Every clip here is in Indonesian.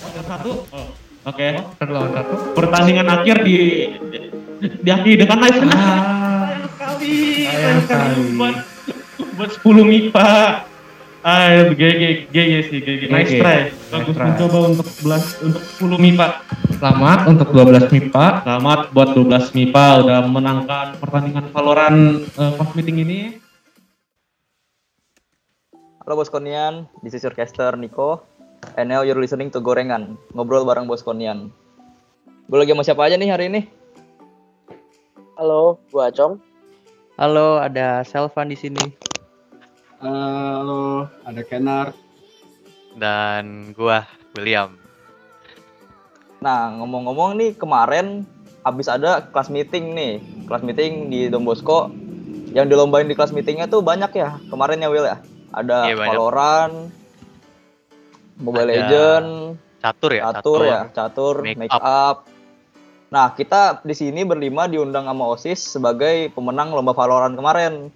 satu. Oh, Oke. Satu lawan satu. Pertandingan akhir di diakhiri dengan nice try. Ah, Sayang sekali. Sayang sekali. Buat buat 10 MIPA. Ah, GG GG sih, GG. Nice try. Nice Bagus try. mencoba untuk 11 untuk 10 MIPA. selamat untuk 12 MIPA. Selamat buat 12 MIPA udah menangkan pertandingan Valorant pas meeting ini. Halo Boskonian, this is your caster Nico. And now you're listening to Gorengan, ngobrol bareng Boskonian. Gue lagi sama siapa aja nih hari ini? Halo, gua Acong. Halo, ada Selvan di sini. Halo, ada Kenar. dan gua William. Nah, ngomong-ngomong nih kemarin habis ada kelas meeting nih. Kelas meeting di Don Bosco. Yang dilombain di kelas meetingnya tuh banyak ya kemarin ya Will ya. Ada banyak. Valorant, Mobile Ada Legend, Catur ya, catur ya, catur, Make make, up. Nah, kita di sini berlima diundang sama OSIS sebagai pemenang lomba Valorant kemarin.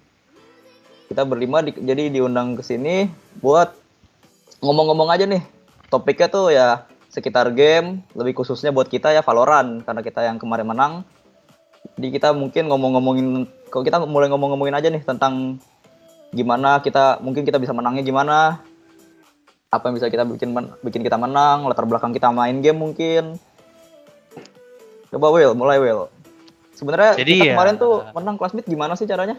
Kita berlima di- jadi diundang ke sini buat ngomong-ngomong aja nih. Topiknya tuh ya sekitar game, lebih khususnya buat kita ya Valorant karena kita yang kemarin menang. Jadi kita mungkin ngomong-ngomongin kalau kita mulai ngomong-ngomongin aja nih tentang gimana kita mungkin kita bisa menangnya gimana, apa yang bisa kita bikin men- bikin kita menang, latar belakang kita main game mungkin. Coba Will, mulai Will. Sebenarnya Jadi kita ya- kemarin tuh menang kelas meet gimana sih caranya?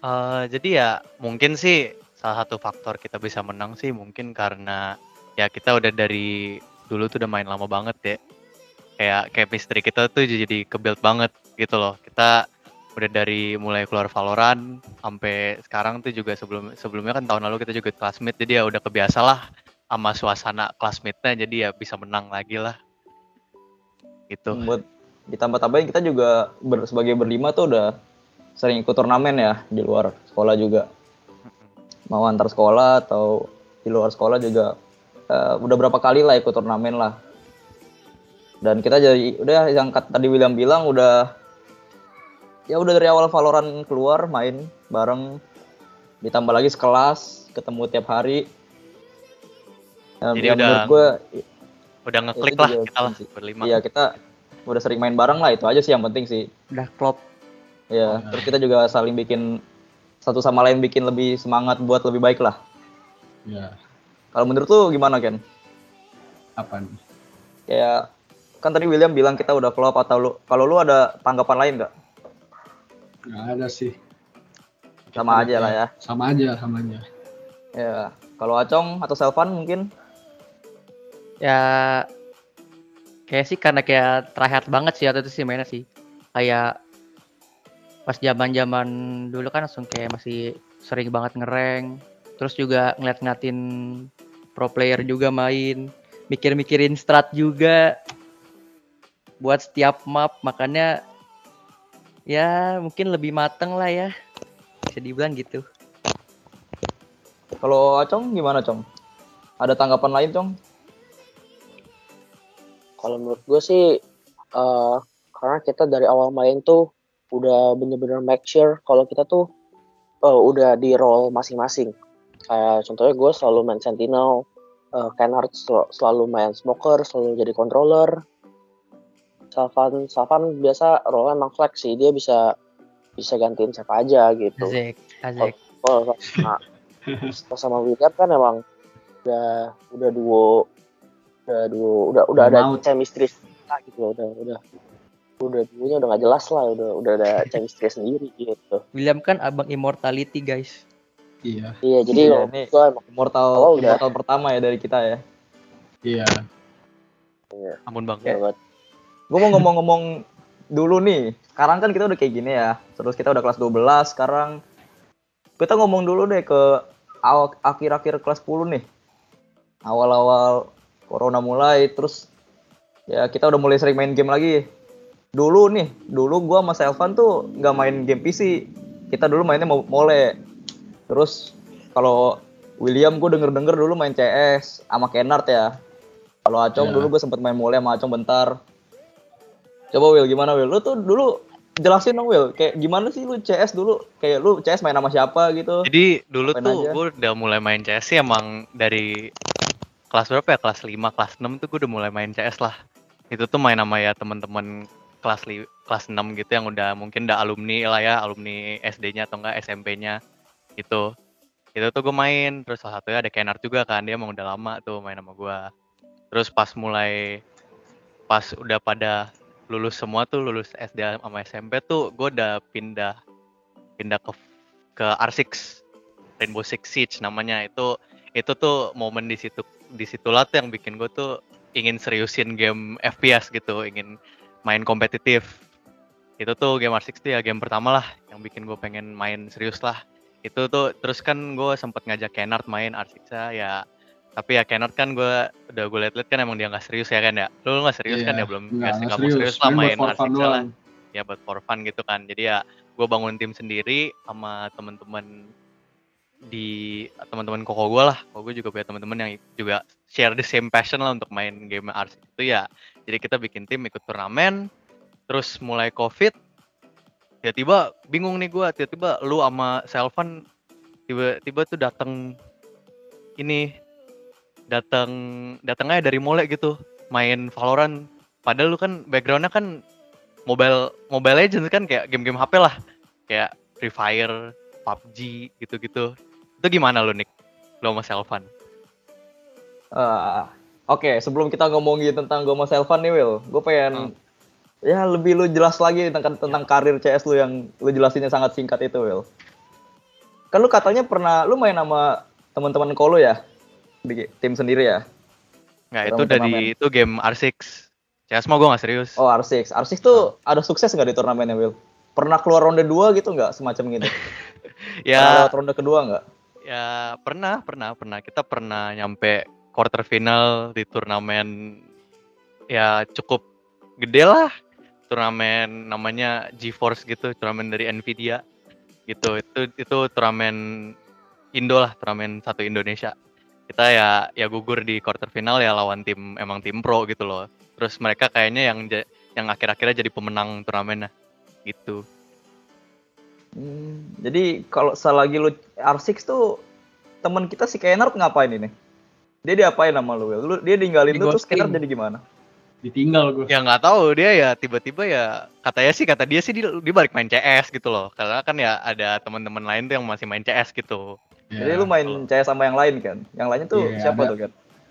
Eh, jadi ya mungkin sih salah satu faktor kita bisa menang sih mungkin karena ya kita udah dari dulu tuh udah main lama banget ya. Kayak chemistry kita tuh jadi kebuild banget gitu loh. Kita udah dari mulai keluar Valorant sampai sekarang tuh juga sebelum sebelumnya kan tahun lalu kita juga classmate jadi ya udah kebiasa lah sama suasana classmate-nya jadi ya bisa menang lagi lah. Gitu. Buat ditambah-tambahin kita juga ber- sebagai berlima tuh udah sering ikut turnamen ya di luar sekolah juga. Mau antar sekolah atau di luar sekolah juga eh, udah berapa kali lah ikut turnamen lah. Dan kita jadi udah yang tadi William bilang udah ya udah dari awal Valorant keluar main bareng ditambah lagi sekelas ketemu tiap hari. Ya, Jadi ya udah menurut gue Udah ngeklik itu lah kita lah berlima. Iya kita udah sering main bareng lah itu aja sih yang penting sih. Udah klop. Ya terus kita juga saling bikin satu sama lain bikin lebih semangat buat lebih baik lah. Ya, Kalau menurut lu gimana Ken? apa nih? Kayak kan tadi William bilang kita udah klop atau lu kalau lu ada tanggapan lain nggak? Nggak ada sih. Sama aja lah ya. Sama aja, sama aja. Ya kalau Acong atau Selvan mungkin Ya kayak sih karena kayak tryhard banget sih waktu itu sih mainnya sih. Kayak pas zaman-zaman dulu kan langsung kayak masih sering banget ngereng. Terus juga ngeliat-ngeliatin pro player juga main, mikir-mikirin strat juga buat setiap map makanya ya mungkin lebih mateng lah ya bisa dibilang gitu kalau Acong gimana Cong? Ada tanggapan lain Cong? Kalau menurut gue sih, eh karena kita dari awal main tuh udah bener-bener make sure kalau kita tuh eh, udah di role masing-masing. Kayak contohnya gue selalu main Sentinel, uh, Kennard sel- selalu main Smoker, selalu jadi controller. Salvan, Salvan biasa role emang flex sih, dia bisa bisa gantiin siapa aja gitu. Azek Azek Kalau sama, kalau sama William kan emang udah udah duo udah duo udah udah ada chemistry lah gitu loh, udah udah udah duonya udah gak jelas lah udah udah ada chemistry sendiri gitu William kan abang immortality guys Iya, iya jadi Iya, gua emang Immortal Oh, udah. immortal pertama ya dari kita ya. iya. Ampun bang. Oke. Gue mau ngomong-ngomong dulu nih. Sekarang kan kita udah kayak gini ya. Terus kita udah kelas 12 sekarang. Kita ngomong dulu deh ke awal akhir-akhir kelas 10 nih. Awal-awal corona mulai terus ya kita udah mulai sering main game lagi. Dulu nih, dulu gua sama Selvan tuh nggak main game PC. Kita dulu mainnya mo- mole. Terus kalau William gue denger-denger dulu main CS sama Kennard ya. Kalau Acong Ya. dulu gue sempet main mole sama Acong bentar. Coba Will gimana Will? Lu tuh dulu jelasin dong Will, kayak gimana sih lu CS dulu? Kayak lu CS main sama siapa gitu? Jadi dulu Apain tuh aja? gue udah mulai main CS sih emang dari kelas berapa ya kelas 5 kelas 6 tuh gue udah mulai main CS lah itu tuh main sama ya teman-teman kelas li, kelas 6 gitu yang udah mungkin udah alumni lah ya alumni SD-nya atau enggak SMP-nya itu itu tuh gue main terus salah satunya ada Kenard juga kan dia emang udah lama tuh main sama gue terus pas mulai pas udah pada lulus semua tuh lulus SD sama SMP tuh gue udah pindah pindah ke ke R6 Rainbow Six Siege namanya. Itu itu tuh momen di situ di situlah tuh yang bikin gue tuh ingin seriusin game FPS gitu ingin main kompetitif. Itu tuh game R6 tuh ya game pertama lah yang bikin gue pengen main serius lah. Itu tuh terus kan gue sempet ngajak Kennard main R6 ya tapi ya Kennard kan gue udah gue liat-liat kan emang dia nggak serius ya kan ya? Lu nggak serius kan Iya, ya? Belum nggak, nggak mau serius. lah Main R6 lah. ya buat for fun gitu kan. Jadi ya gue bangun tim sendiri sama teman-teman di teman-teman koko gue lah. Koko gue juga punya teman-teman yang juga share the same passion lah untuk main game RC itu ya. Jadi kita bikin tim ikut turnamen. Terus mulai covid tiba-tiba bingung nih gue tiba-tiba lu sama Selvan tiba-tiba tuh datang ini datang datangnya dari mole gitu main Valorant. Padahal lu kan backgroundnya kan mobile mobile legends kan kayak game-game HP lah. Kayak Free Fire PUBG gitu-gitu. Itu gimana lu Nick? Lu sama Selvan? Ah, Oke, sebelum kita ngomongin tentang gue sama Selvan nih, Will, gue pengen ya lebih lu jelas lagi tentang tentang karir CS lu yang lu jelasinnya sangat singkat itu, Will. Kan lu katanya pernah lu main sama teman-teman kolo ya di tim sendiri ya? nggak itu dari ya? itu game R6 CS mah gue gak serius Oh R6, R6 tuh ada sukses nggak di turnamennya, Will? Pernah keluar ronde 2 gitu nggak semacam gitu? Ya lewat ronde kedua nggak? ya pernah pernah pernah kita pernah nyampe quarter final di turnamen ya cukup gede lah turnamen namanya GeForce gitu turnamen dari Nvidia gitu itu itu turnamen Indo lah turnamen satu Indonesia kita ya ya gugur di quarter final ya lawan tim emang tim pro gitu loh terus mereka kayaknya yang yang akhir-akhirnya jadi pemenang turnamen gitu Hmm, jadi kalau selagi lu R6 tuh teman kita si Kennard ngapain ini? Dia diapain sama lu? Lu, dia ninggalin Di lu terus. Kennard jadi gimana? Ditinggal gue. ya nggak tahu dia ya tiba-tiba ya katanya sih kata dia sih dia, dia balik main CS gitu loh karena kan ya ada teman-teman lain tuh yang masih main CS gitu Jadi lu main CS sama yang lain kan? Yang lainnya tuh Iya, siapa ada. tuh kan?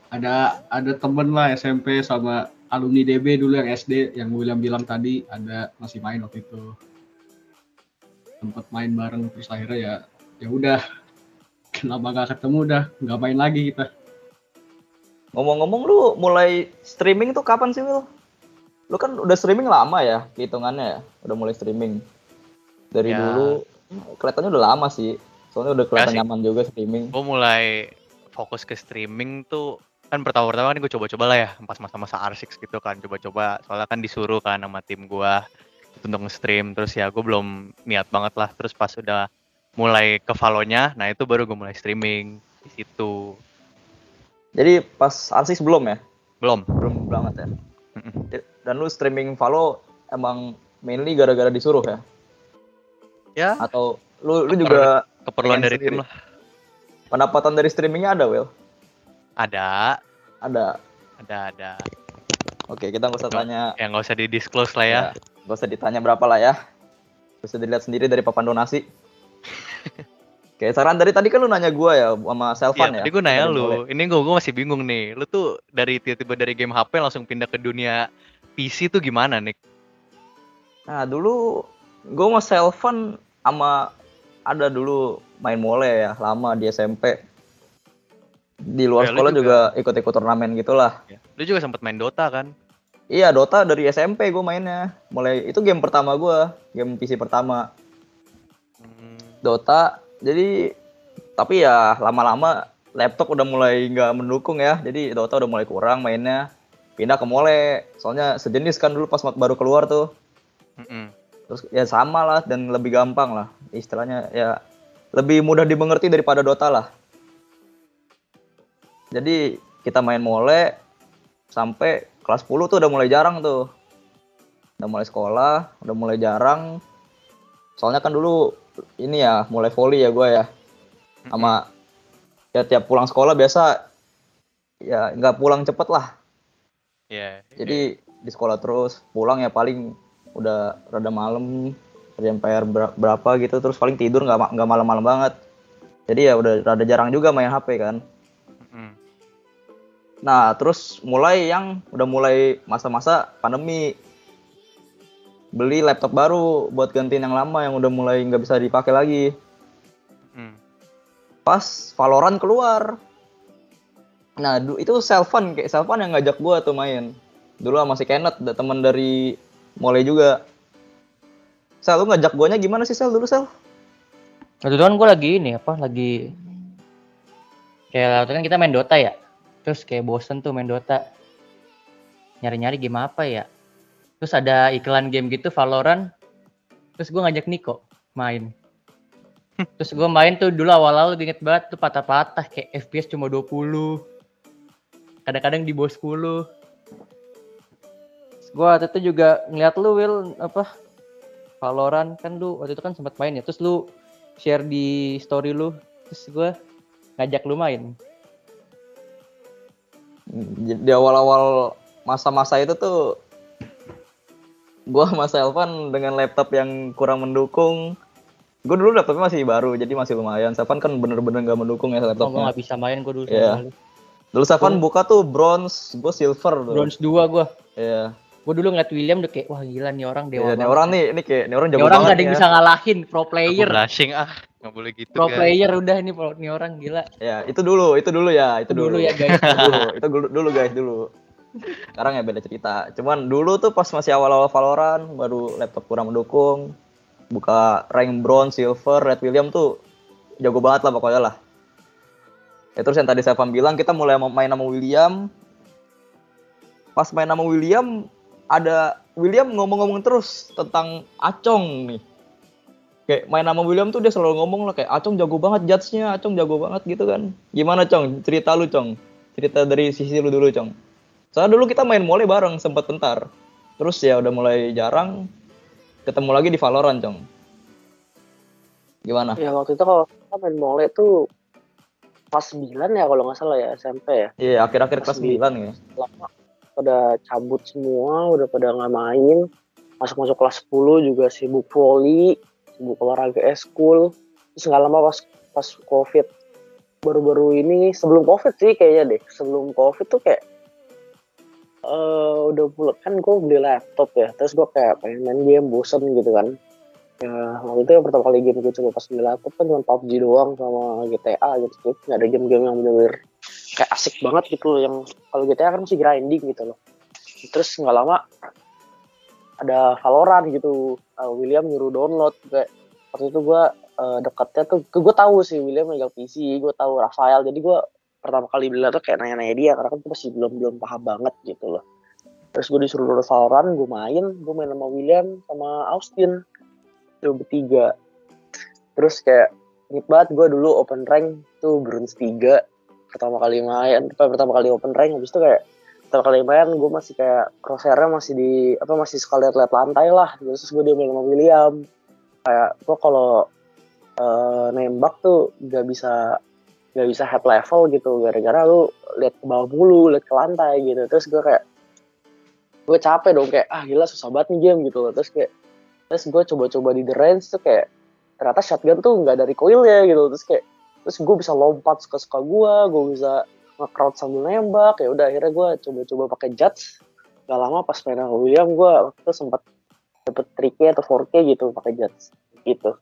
Ada ada temen lah SMP sama alumni DB dulu yang SD yang William bilang tadi ada masih main waktu itu. Sempet main bareng terus akhirnya ya ya udah kenapa gak ketemu udah nggak main lagi kita. Ngomong-ngomong lu mulai streaming tuh kapan sih, Will? Lu kan udah streaming lama ya, hitungannya ya. Udah mulai streaming. Dari Ya. dulu kelihatannya udah lama sih. Soalnya udah kelihatan nyaman juga streaming. gue mulai fokus ke streaming tuh kan pertama-pertama kan gue coba-coba lah ya pas masa-masa R6 gitu kan coba-coba soalnya kan disuruh kan sama tim gue untuk nge-stream terus ya gue belum niat banget lah terus pas udah mulai ke Valonya nah itu baru gue mulai streaming di situ Jadi pas R6 belum ya? belum Belum banget ya. Dan lu streaming Valo emang mainly gara-gara disuruh ya? ya Atau lu lu juga keperluan dari tim lah pendapatan dari streamingnya ada, Will? ada Ada. ada ada Oke, kita nggak usah tanya ya nggak usah di disclose lah ya Gak usah ditanya berapa lah ya. Bisa dilihat sendiri dari papan donasi. Oke, saran dari tadi kan lu nanya gua ya sama Iya, Selvan ya. tadi gue nanya Dari lu, Mole. ini gue masih bingung nih, lu tuh dari tiba-tiba dari game HP langsung pindah ke dunia PC tuh gimana nih? Nah, dulu gua sama Selvan sama ada dulu main mole ya, lama di SMP. Di luar Ya, sekolah juga. juga ikut-ikut turnamen gitulah. Lu juga sempat main Dota kan? Iya, Dota dari SMP gue mainnya. Mulai itu game pertama gua, game PC pertama. Hmm, Dota. Jadi tapi ya lama-lama laptop udah mulai nggak mendukung ya. Jadi Dota udah mulai kurang mainnya. Pindah ke Mole. Soalnya sejenis kan dulu pas baru keluar tuh. mm-mm. Terus ya sama lah dan lebih gampang lah. Istilahnya ya lebih mudah dimengerti daripada Dota lah. Jadi kita main Mole sampai kelas 10 tuh udah mulai jarang tuh. Udah mulai sekolah, udah mulai jarang. Soalnya kan dulu ini ya mulai volley ya gue ya. Sama ya tiap pulang sekolah biasa ya nggak pulang cepet lah Iya. jadi di sekolah terus pulang ya paling udah rada malam kerjaan PR ber- berapa gitu terus paling tidur nggak nggak malam-malam banget. Jadi ya udah rada jarang juga main HP kan. Mm. nah terus mulai yang udah mulai masa-masa pandemi. Beli laptop baru buat gantiin yang lama yang udah mulai nggak bisa dipakai lagi. Mm. pas Valorant keluar. Nah itu Selvan kayak Selvan yang ngajak gua tuh main. Dulu sama si Kenneth teman dari mulai juga Sel lu ngajak guanya gimana sih Sel dulu Sel Waktu itu kan gue lagi ini apa lagi kayak waktu kan kita main Dota ya. Terus kayak bosen tuh main Dota. Nyari-nyari game apa ya. Terus ada iklan game gitu Valorant. Terus gue ngajak Niko main. Terus gue main tuh dulu awal-awal gue inget banget tuh patah-patah kayak FPS cuma 20. Kadang-kadang di bawah 10. Terus gue waktu itu juga ngeliat lu Will apa Valorant kan lu waktu itu kan sempat main ya. Terus lu share di story lu terus gue ngajak lu main di awal-awal masa-masa itu tuh gua sama Selvan dengan laptop yang kurang mendukung gue dulu laptopnya masih baru jadi masih lumayan Selvan kan bener-bener nggak mendukung ya oh, gue laptopnya gak bisa main gue dulu Iya. sama lu. dulu Selvan buka tuh bronze gue silver tuh bronze 2 gue Iya. Gue dulu ngeliat William udah kayak wah gila nih orang dewa Iya, nih orang nih, ini kayak ini orang Nih jago orang banget gak ada yang ya. bisa ngalahin pro Aku player blushing ah, nggak boleh gitu pro guys. player udah ini pro nih orang gila Ya, itu dulu, itu dulu ya, itu Itu dulu dulu. ya, guys. Itu dulu, itu dulu, dulu guys, dulu. Sekarang ya beda cerita. Cuman dulu tuh pas masih awal-awal Valorant, baru laptop kurang mendukung. Buka rank bronze, silver, red William tuh jago banget lah pokoknya lah. Ya, terus yang tadi saya bilang kita mulai main sama William. Pas main sama William ada William ngomong-ngomong terus tentang Acong nih. Kayak main sama William tuh dia selalu ngomong lah kayak Acong jago banget judge-nya, Acong jago banget gitu kan. Gimana Cong? Cerita lu Cong. Cerita dari sisi lu dulu Cong. Soalnya dulu kita main mole bareng sempat bentar. Terus ya udah mulai jarang ketemu lagi di Valorant Cong. Gimana? Ya waktu itu kalau kita main mole tuh kelas 9 ya kalau nggak salah ya SMP ya. Iya, akhir-akhir kelas Pas di- 9 ya. Lama pada cabut semua, udah pada nggak main. Masuk-masuk kelas 10 juga sibuk volley, sibuk olahraga eskul. Terus nggak lama pas pas covid. Baru-baru ini sebelum covid sih kayaknya deh. Sebelum covid tuh kayak eh udah pulang kan gue beli laptop ya. Terus gue kayak pengen main game bosen gitu kan. Ya waktu itu yang pertama kali game gue coba pas beli laptop kan cuma PUBG doang sama GTA gitu. Tuh nggak ada game-game yang bener-bener kayak asik banget gitu loh yang kalau GTA kan masih grinding gitu loh. Terus nggak lama ada Valorant gitu Uh, William nyuruh download kayak waktu itu gue uh, dekatnya tuh gue tahu sih William megang PC gue tahu Rafael jadi gue pertama kali beli laptop kayak nanya-nanya dia karena kan gue masih belum belum paham banget gitu loh. Terus gue disuruh download Valorant gue main gue main sama William sama Austin itu bertiga. Terus kayak inget banget gue dulu open rank tuh bronze 3 pertama kali main apa pertama kali open rank habis itu kayak pertama kali main gue masih kayak crosshairnya masih di apa masih suka lihat-lihat lantai lah. Terus gue dia main sama William. Kayak gue kalau eh, nembak tuh gak bisa gak bisa head level gitu. Gara-gara lu lihat ke bawah mulu lihat ke lantai gitu. Terus gue kayak gue capek dong kayak ah gila susah banget nih game gitu loh. Terus kayak terus gue coba-coba di the range tuh kayak ternyata shotgun tuh nggak dari coilnya gitu. Terus kayak terus gue bisa lompat suka-suka gue gue bisa nge-crowd sambil nembak ya udah akhirnya gue coba-coba pakai judge gak lama pas main sama William gue waktu itu sempat dapet 3K atau 4K gitu pakai judge gitu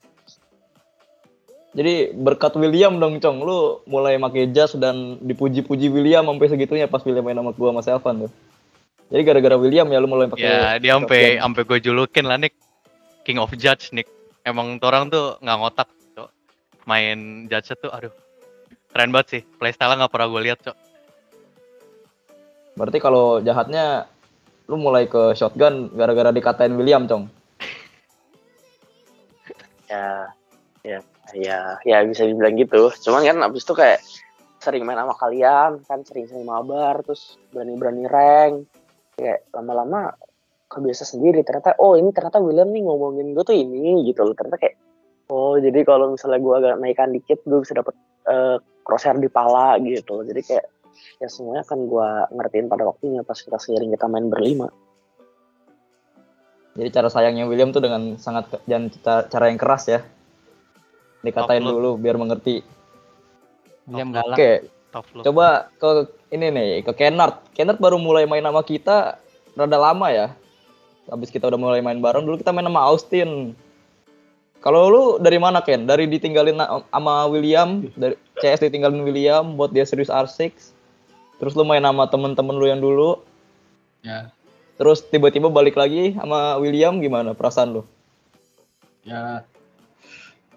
Jadi berkat William dong Cong, lu mulai pakai jas dan dipuji-puji William sampai segitunya pas William main sama gua sama Selvan tuh. Jadi gara-gara William ya lu mulai pakai Ya, dia sampai sampai gue julukin lah Nick. King of Judge Nick. Emang orang tuh nggak ngotak. Main judge tuh aduh. Keren banget sih. Playstyle nggak pernah gue lihat, Cok. Berarti kalau jahatnya lu mulai ke shotgun gara-gara dikatain William, Cong. ya ya ya ya bisa dibilang gitu cuman kan abis itu kayak sering main sama kalian kan sering-sering mabar terus berani-berani rank kayak lama-lama kebiasa sendiri ternyata oh ini ternyata William nih ngomongin gue tuh ini gitu loh ternyata kayak oh jadi kalau misalnya gue agak naikkan dikit gue bisa dapet eh, crosshair di pala gitu jadi kayak ya semuanya akan gue ngertiin pada waktunya pas kita seiring kita main berlima Jadi cara sayangnya William tuh dengan sangat dan ca- cara yang keras ya. Dikatain dulu biar mengerti. William galak. Oke, look. coba ke ini nih, ke Kennard. Kennard baru mulai main sama kita rada lama ya. Habis kita udah mulai main bareng dulu kita main sama Austin. Kalau lu dari mana Ken? Dari ditinggalin sama William, dari CS ditinggalin William buat dia serius R6. Terus lu main sama temen-temen lu yang dulu, Ya, terus tiba-tiba balik lagi sama William gimana perasaan lu? ya,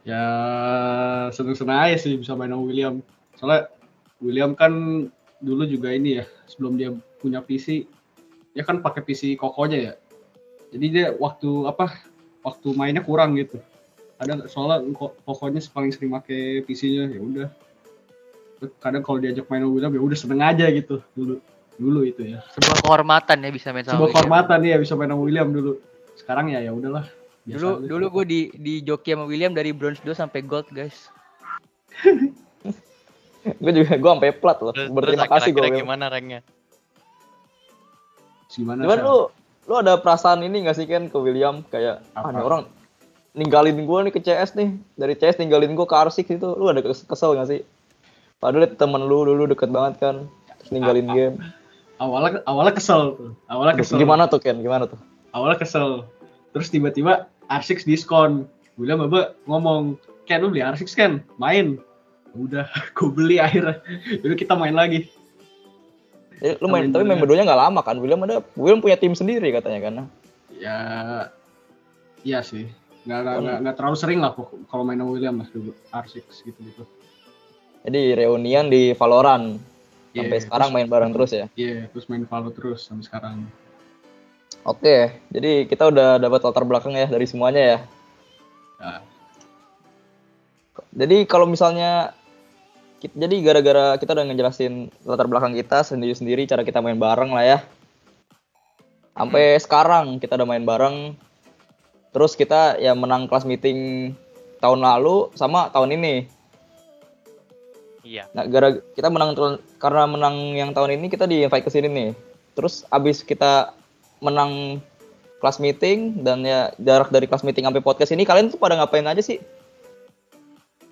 ya seneng-seneng aja sih bisa main sama William. Soalnya William kan dulu juga ini ya, sebelum dia punya PC, dia kan pakai PC kokonya ya. Jadi dia waktu apa, waktu mainnya kurang gitu. Ada soalnya ko- kokonya paling sering pakai PC-nya ya udah. Kadang kalau diajak main William ya udah seneng aja gitu dulu. Dulu itu ya. Sebuah kehormatan ya bisa main sama Sebuah William. kehormatan ya bisa main sama William dulu. Sekarang ya ya udahlah. Dulu aja. dulu gue di di joki sama William dari bronze 2 sampai gold, guys. Gue juga gue sampai plat loh. Terus, terus Berterima kasih gue. gimana ranknya? gimana Cuman lu lu ada perasaan ini gak sih kan ke William kayak ah ini orang ninggalin gue nih ke CS nih dari CS ninggalin gue ke R6 itu lu ada kes- kesel gak sih? Padahal temen lu dulu deket banget kan terus ninggalin game. awalnya awalnya kesel tuh awalnya kesel gimana tuh Ken? Gimana tuh? awalnya kesel terus tiba-tiba R6 diskon William apa ngomong Ken lu beli R6 kan main udah gue beli akhirnya dulu kita main lagi Eh, lu main Main tapi main ya. berduanya nggak lama kan? William ada William punya tim sendiri katanya kan? ya iya sih nggak nggak nggak- nggak terlalu sering lah pokok- kalau main sama William lah dulu R6 gitu gitu Jadi reunian di Valorant sampai Iya, sekarang terus- main bareng terus ya. iya terus main Valo terus sampai sekarang Oke, jadi kita udah dapat latar belakang ya dari semuanya ya. Ya. Jadi kalau misalnya jadi gara-gara kita udah ngejelasin latar belakang kita sendiri-sendiri cara kita main bareng lah ya. Sampai sekarang kita udah main bareng. Terus kita ya menang kelas meeting tahun lalu sama tahun ini. Iya. Nah, gara kita menang karena menang yang tahun ini kita di invite ke sini nih. Terus abis kita menang kelas meeting dan ya jarak dari kelas meeting sampai podcast ini kalian tuh pada ngapain aja sih?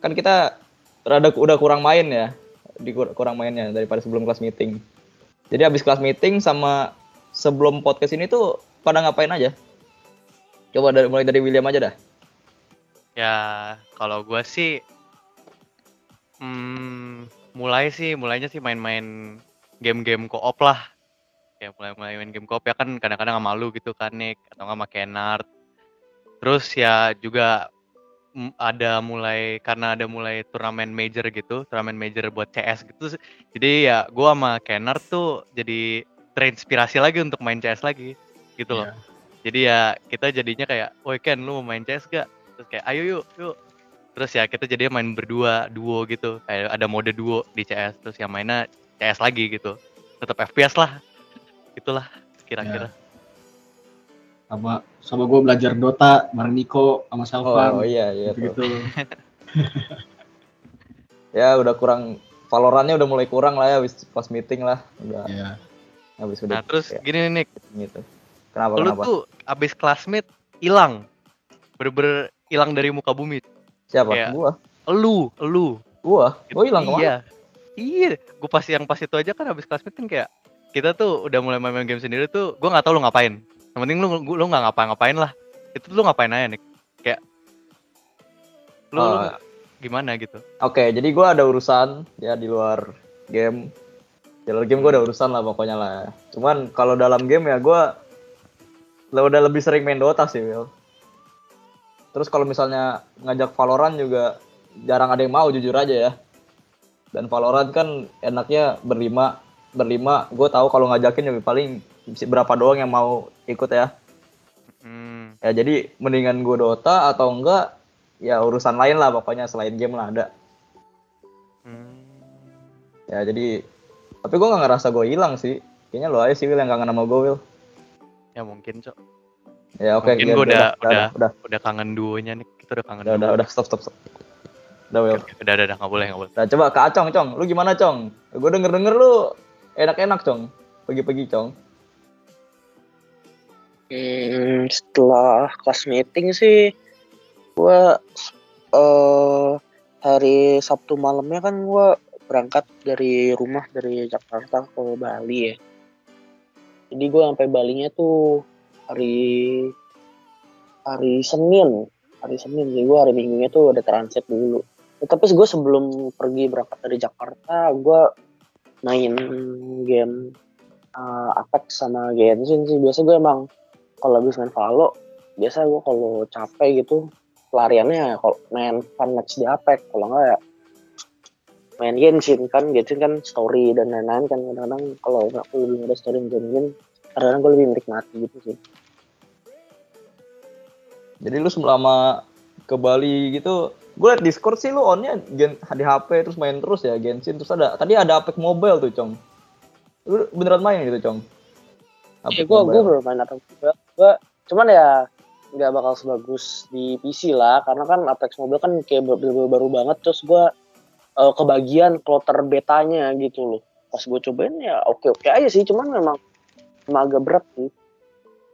Kan kita rada udah kurang main ya, di kur- kurang mainnya daripada sebelum kelas meeting. Jadi abis kelas meeting sama sebelum podcast ini tuh pada ngapain aja? Coba dari, mulai dari William aja dah. Ya, kalau gua sih hmm, mulai sih, mulainya sih main-main game-game co-op lah. Ya, mulai-mulai main game co-op ya kan kadang-kadang sama lu gitu kan, Nick, atau nggak sama Kennard. Terus ya juga ada mulai karena ada mulai turnamen major gitu, turnamen major buat CS gitu. Jadi ya gua sama Kennard tuh jadi terinspirasi lagi untuk main CS lagi gitu loh. Iya. Jadi ya kita jadinya kayak, woi Ken lu mau main CS gak? Terus kayak, ayo yuk, yuk. Terus ya kita jadinya main berdua, duo gitu. Kayak ada mode duo di CS. Terus yang mainnya CS lagi gitu. Tetap FPS lah. Itulah kira-kira. sama sama gue belajar Dota bareng Niko sama Salvan Oh iya iya. tuh. gitu Ya udah kurang Valorantnya udah mulai kurang lah ya habis pas meeting lah udah ya habis udah Nah terus ya, gini nih gitu. Kenapa lu kenapa? tuh abis classmate hilang. Bener-bener hilang dari muka bumi. Siapa? kayak- Gua. Elu, elu. Gua. Gua hilang ke mana? Iya. Iya, gue pas yang pas itu aja kan habis classmate kan kayak kita tuh udah mulai main, -main game sendiri tuh, gue nggak tahu lu ngapain. Yang penting lu lu lu nggak ngapa-ngapain lah. Itu lu ngapain aja nih? Kayak lu, lu Oh. gimana gitu? Oke, jadi gua ada urusan ya di luar game. Di luar game gua ada urusan lah pokoknya lah. Cuman kalau dalam game ya gua lah udah lebih sering main Dota sih, Will. Terus kalau misalnya ngajak Valorant juga jarang ada yang mau jujur aja ya. Dan Valorant kan enaknya berlima, berlima. Gue tahu kalau ngajakin juga paling berapa doang yang mau ikut ya. Hmm, Ya jadi mendingan gue Dota atau enggak ya urusan lain lah pokoknya selain game lah ada. hmm. Ya jadi tapi gue nggak ngerasa gue hilang sih. Kayaknya lo aja sih Will yang kangen sama gue Will. Ya mungkin cok. Ya oke. Mungkin ya, gua udah- udah, udah, udah, Udah kangen duonya nih, kita udah kangen. udah, udah, duo. udah, stop, stop, stop. Udah, Will. Udah, udah, udah, nggak boleh, nggak boleh. Nah, coba ke Acong, Cong. Lu gimana, Cong? Gue denger-denger lu enak-enak, Cong. Pagi-pagi, Cong. Hmm, setelah kelas meeting sih, gua eh hari Sabtu malamnya kan gua berangkat dari rumah dari Jakarta ke Bali ya. Jadi gua sampai Balinya tuh hari hari Senin, hari Senin. Jadi gua hari Minggunya tuh ada transit dulu. Ya, tapi gue sebelum pergi berangkat dari Jakarta, gua main game eh, Apex sama Genshin sih. Biasa gue emang kalau habis main Valo biasa gue kalau capek gitu pelariannya kalau main fun match di Apex kalau enggak ya main Genshin kan Genshin kan story dan lain-lain kan kadang-kadang kalau nggak belum ada story Genshin kadang-kadang gue lebih menikmati gitu sih Jadi lu selama ke Bali gitu, gue liat Discord sih lu onnya gen, di HP terus main terus ya Genshin terus ada tadi ada Apex Mobile tuh, Cong. Lu beneran main gitu, Cong? Iya, gue gue baru main Apex Mobile. Gue cuman ya nggak bakal sebagus di PC lah, karena kan Apex Mobile kan kayak baru, baru banget. Terus gue uh, kebagian kloter betanya gitu loh. Pas gue cobain ya oke oke aja sih, cuman memang memang agak berat sih.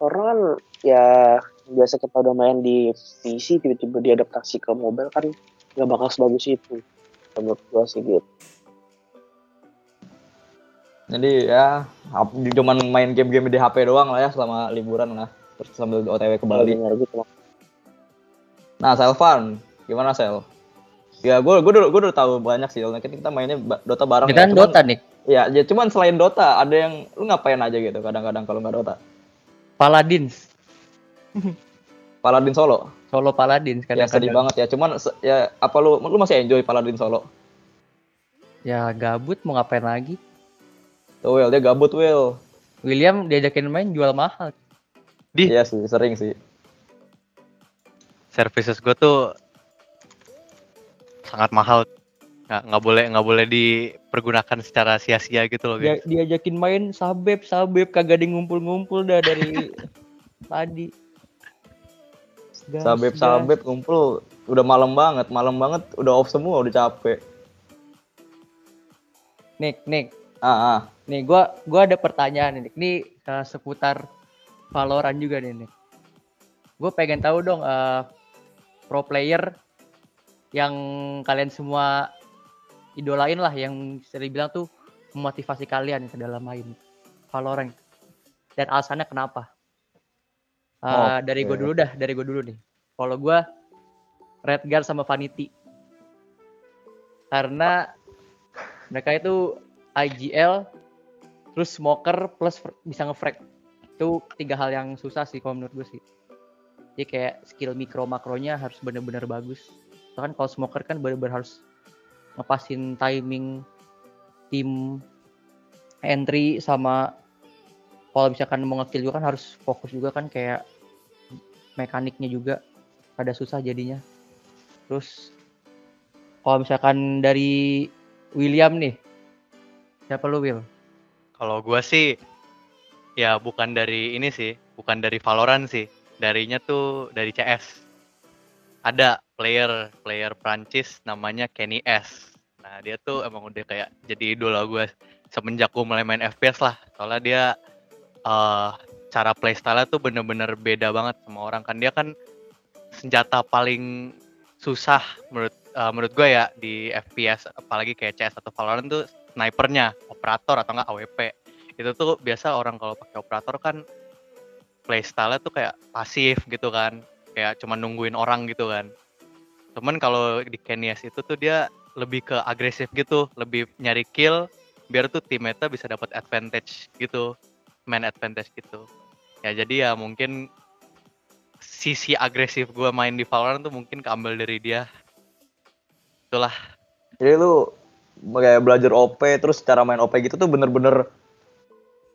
Karena kan ya biasa kita udah main di PC tiba-tiba diadaptasi ke mobile kan nggak bakal sebagus itu. Menurut gue sih gitu. Jadi ya di cuman main game-game di HP doang lah ya selama liburan lah. Terus sambil OTW ke Bali. Bener gitu. Nah, Selvan, gimana Sel? Ya, gue gue udah gue udah tahu banyak sih. Kan kita mainnya Dota bareng. Kita ya. kan Cuman- Dota nih. Ya, ya cuman selain Dota ada yang lu ngapain aja gitu kadang-kadang kalau nggak Dota. Paladins. Paladin Solo. Solo Paladins Ya sedih banget ya. Cuman ya apa lu lu masih enjoy Paladin Solo? Ya gabut mau ngapain lagi? Tuh Will, dia gabut Will. William diajakin main jual mahal. Di Iya sih, sering sih. services gue tuh sangat mahal. Nggak, nggak boleh nggak boleh dipergunakan secara sia-sia gitu loh Dia, diajakin main sabep sabep kagak ada yang ngumpul-ngumpul dah dari tadi. Gas, Sabep gas. sabep kumpul udah malam banget, malam banget udah off semua, udah capek. Nick, Nick, Ah, ah. nih gua gua ada pertanyaan nih. Nick. Ini eh, seputar Valorant juga nih, Nick. Gue pengen tahu dong eh, pro player yang kalian semua idolain lah yang sering bilang tuh memotivasi kalian ke dalam main Valorant. Dan alasannya kenapa? Eh, Dari gue dulu dah, dari gue dulu nih. Kalau gue Redguard sama Vanity. Karena mereka itu IGL terus smoker plus bisa ngefrag itu tiga hal yang susah sih kalau menurut gue sih jadi kayak skill mikro makronya harus bener-bener bagus kan kalau smoker kan bener-bener harus ngepasin timing tim entry sama kalau misalkan mau ngekill juga kan harus fokus juga kan kayak mekaniknya juga ada susah jadinya terus kalau misalkan dari William nih siapa lu Will Kalau gue sih ya bukan dari ini sih, bukan dari Valorant sih. Darinya tuh dari CS. Ada player player Prancis namanya Kenny S. Nah dia tuh emang udah kayak jadi idola gue semenjak gue mulai main FPS lah. Soalnya dia eh cara playstyle tuh bener-bener beda banget sama orang kan. Dia kan senjata paling susah menurut eh, menurut gue ya di FPS apalagi kayak CS atau Valorant tuh snipernya, operator atau enggak AWP. Itu tuh biasa orang kalau pakai operator kan playstyle tuh kayak pasif gitu kan. Kayak cuma nungguin orang gitu kan. Cuman kalau di Kenyas itu tuh dia lebih ke agresif gitu, lebih nyari kill biar tuh teammate bisa dapat advantage gitu, main advantage gitu. Ya jadi ya mungkin sisi agresif gue main di Valorant tuh mungkin keambil dari dia. Itulah Jadi lu kayak belajar OP terus cara main OP gitu tuh bener-bener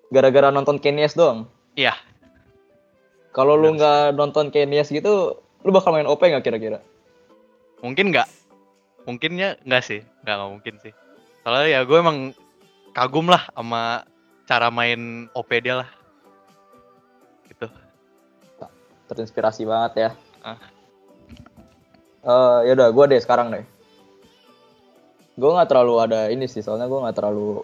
gara-gara nonton Kenyas doang. Iya. Kalau lu nggak nonton Kenyas gitu, lu bakal main OP nggak kira-kira? Mungkin nggak. Mungkinnya nggak sih. Nggak nggak mungkin sih. Soalnya ya gue emang kagum lah sama cara main OP dia lah. Gitu. Terinspirasi banget ya. Ah. Eh, ya udah, gue deh sekarang deh. gue nggak terlalu ada ini sih soalnya gue nggak terlalu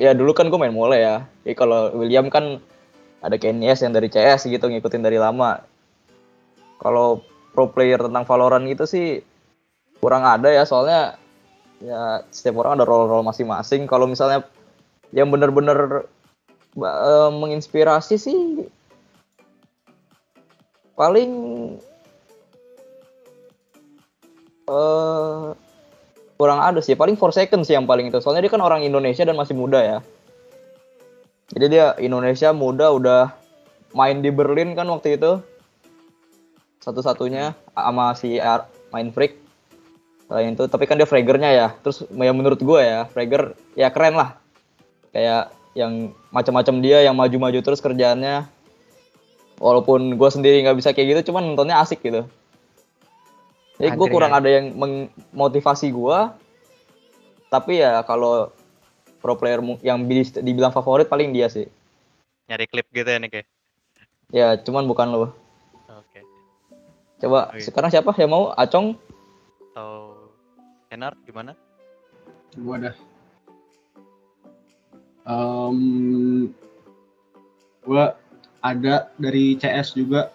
ya dulu kan gue main mole ya. Jadi kalau William kan ada Kenyes yang dari CS gitu ngikutin dari lama. Kalau pro player tentang Valorant gitu sih kurang ada ya soalnya ya setiap orang ada role-role masing-masing. Kalau misalnya yang bener-bener ba- eh, menginspirasi sih paling eh kurang ada sih. Paling four seconds sih yang paling itu. Soalnya dia kan orang Indonesia dan masih muda ya. Jadi dia Indonesia muda udah main di Berlin kan waktu itu. Satu-satunya sama si R main freak selain itu tapi kan dia Fraggernya ya. Terus yang menurut gue ya Fragger ya keren lah. Kayak yang macam-macam dia yang maju-maju terus kerjaannya. Walaupun gue sendiri nggak bisa kayak gitu cuman nontonnya asik gitu. Jadi gue kurang ya. ada yang memotivasi gue tapi ya kalau pro player yang dibilang favorit paling dia sih. Nyari klip gitu ya nih kayak. ya cuman bukan lo Oke. coba Oke. sekarang siapa yang mau? Acong? Atau Kenard gimana? Gua ada. Em, gua ada dari CS juga.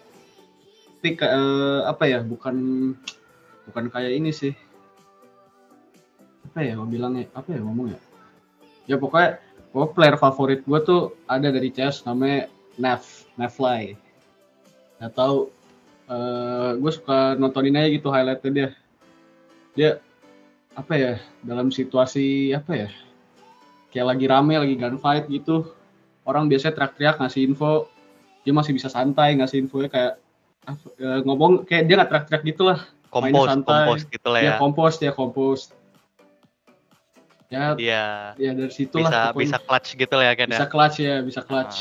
Tapi eh, apa ya? Bukan bukan kayak ini sih. Apa ya gua bilangnya? Apa ya ngomong ya? Ya pokoknya pokoknya player favorit gua tuh ada dari CS namanya Nev, Nevly. Gak tahu eh gue suka nontonin aja gitu highlightnya dia. Dia apa ya dalam situasi apa ya kayak lagi rame lagi gunfight gitu orang biasanya teriak-teriak ngasih info dia masih bisa santai ngasih infonya kayak eh, ngomong kayak dia nggak teriak-teriak gitu lah Mainnya Kompos, santai. kompos gitu lah dia ya. kompos dia kompos ya Iya. ya dari situlah Bisa pokoknya. bisa clutch gitu lah ya kan bisa ya. clutch ya bisa clutch.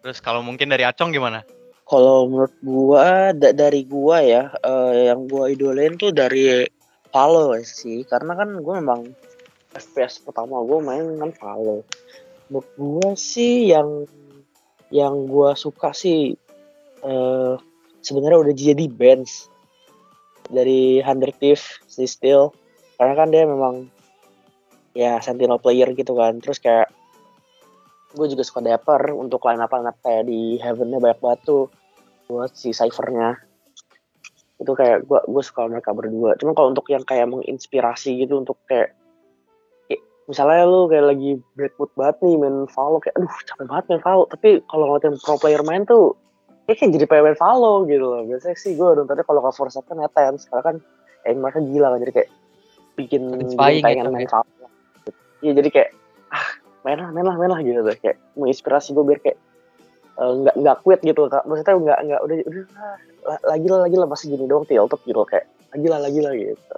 Terus kalau mungkin dari Acong gimana? Kalau menurut gua da- dari gua ya eh, yang gua idolain tuh dari Valo sih karena kan gua memang FPS pertama gua main kan Valo. Menurut gua sih yang yang gua suka sih eh sebenarnya udah jadi bench dari Hunter Thief si Steel. Karena kan dia memang ya sentinel player gitu kan. Terus kayak gue juga suka Dapper untuk line up line up kayak di Heaven-nya banyak tuh buat si Cypher-nya itu kayak gue gue suka mereka berdua. Cuma kalau untuk yang kayak menginspirasi gitu untuk kayak misalnya lu kayak lagi break mood banget nih main Valo kayak aduh capek banget main Valo. Tapi kalau ngeliatin pro player main tuh kayak, kayak jadi pengen main Valo gitu loh. Biasanya sih gue nontonnya kalau cover set kan Etens karena kan kayak mereka gila kan jadi kayak bikin pengen gitu main ya. Valo. Iya jadi kayak ah main lah main lah main lah gitu tuh kayak menginspirasi gue biar kayak eh, nggak nggak quit gitu loh kak maksudnya nggak nggak udah udah lagi lah lagi lah masih gini doang tilted gitu kayak lagi lah lagi lah gitu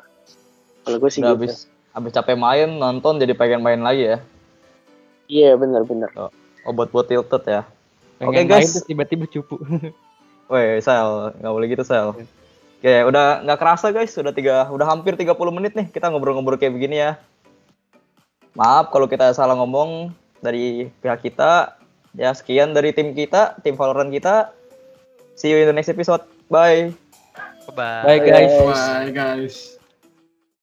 kalau gue sih udah gitu habis habis capek main nonton jadi pengen main lagi ya iya benar benar obat buat tilted ya Pengen Oke, main guys. terus tiba-tiba cupu. Weh, Sel, nggak boleh gitu, Sel. Oke, udah nggak kerasa guys, udah tiga, udah hampir 30 menit nih kita ngobrol-ngobrol kayak begini ya. Maaf kalau kita salah ngomong dari pihak kita. Ya, sekian dari tim kita, tim Valorant kita. See you in the next episode. Bye. Bye. Bye guys. bye guys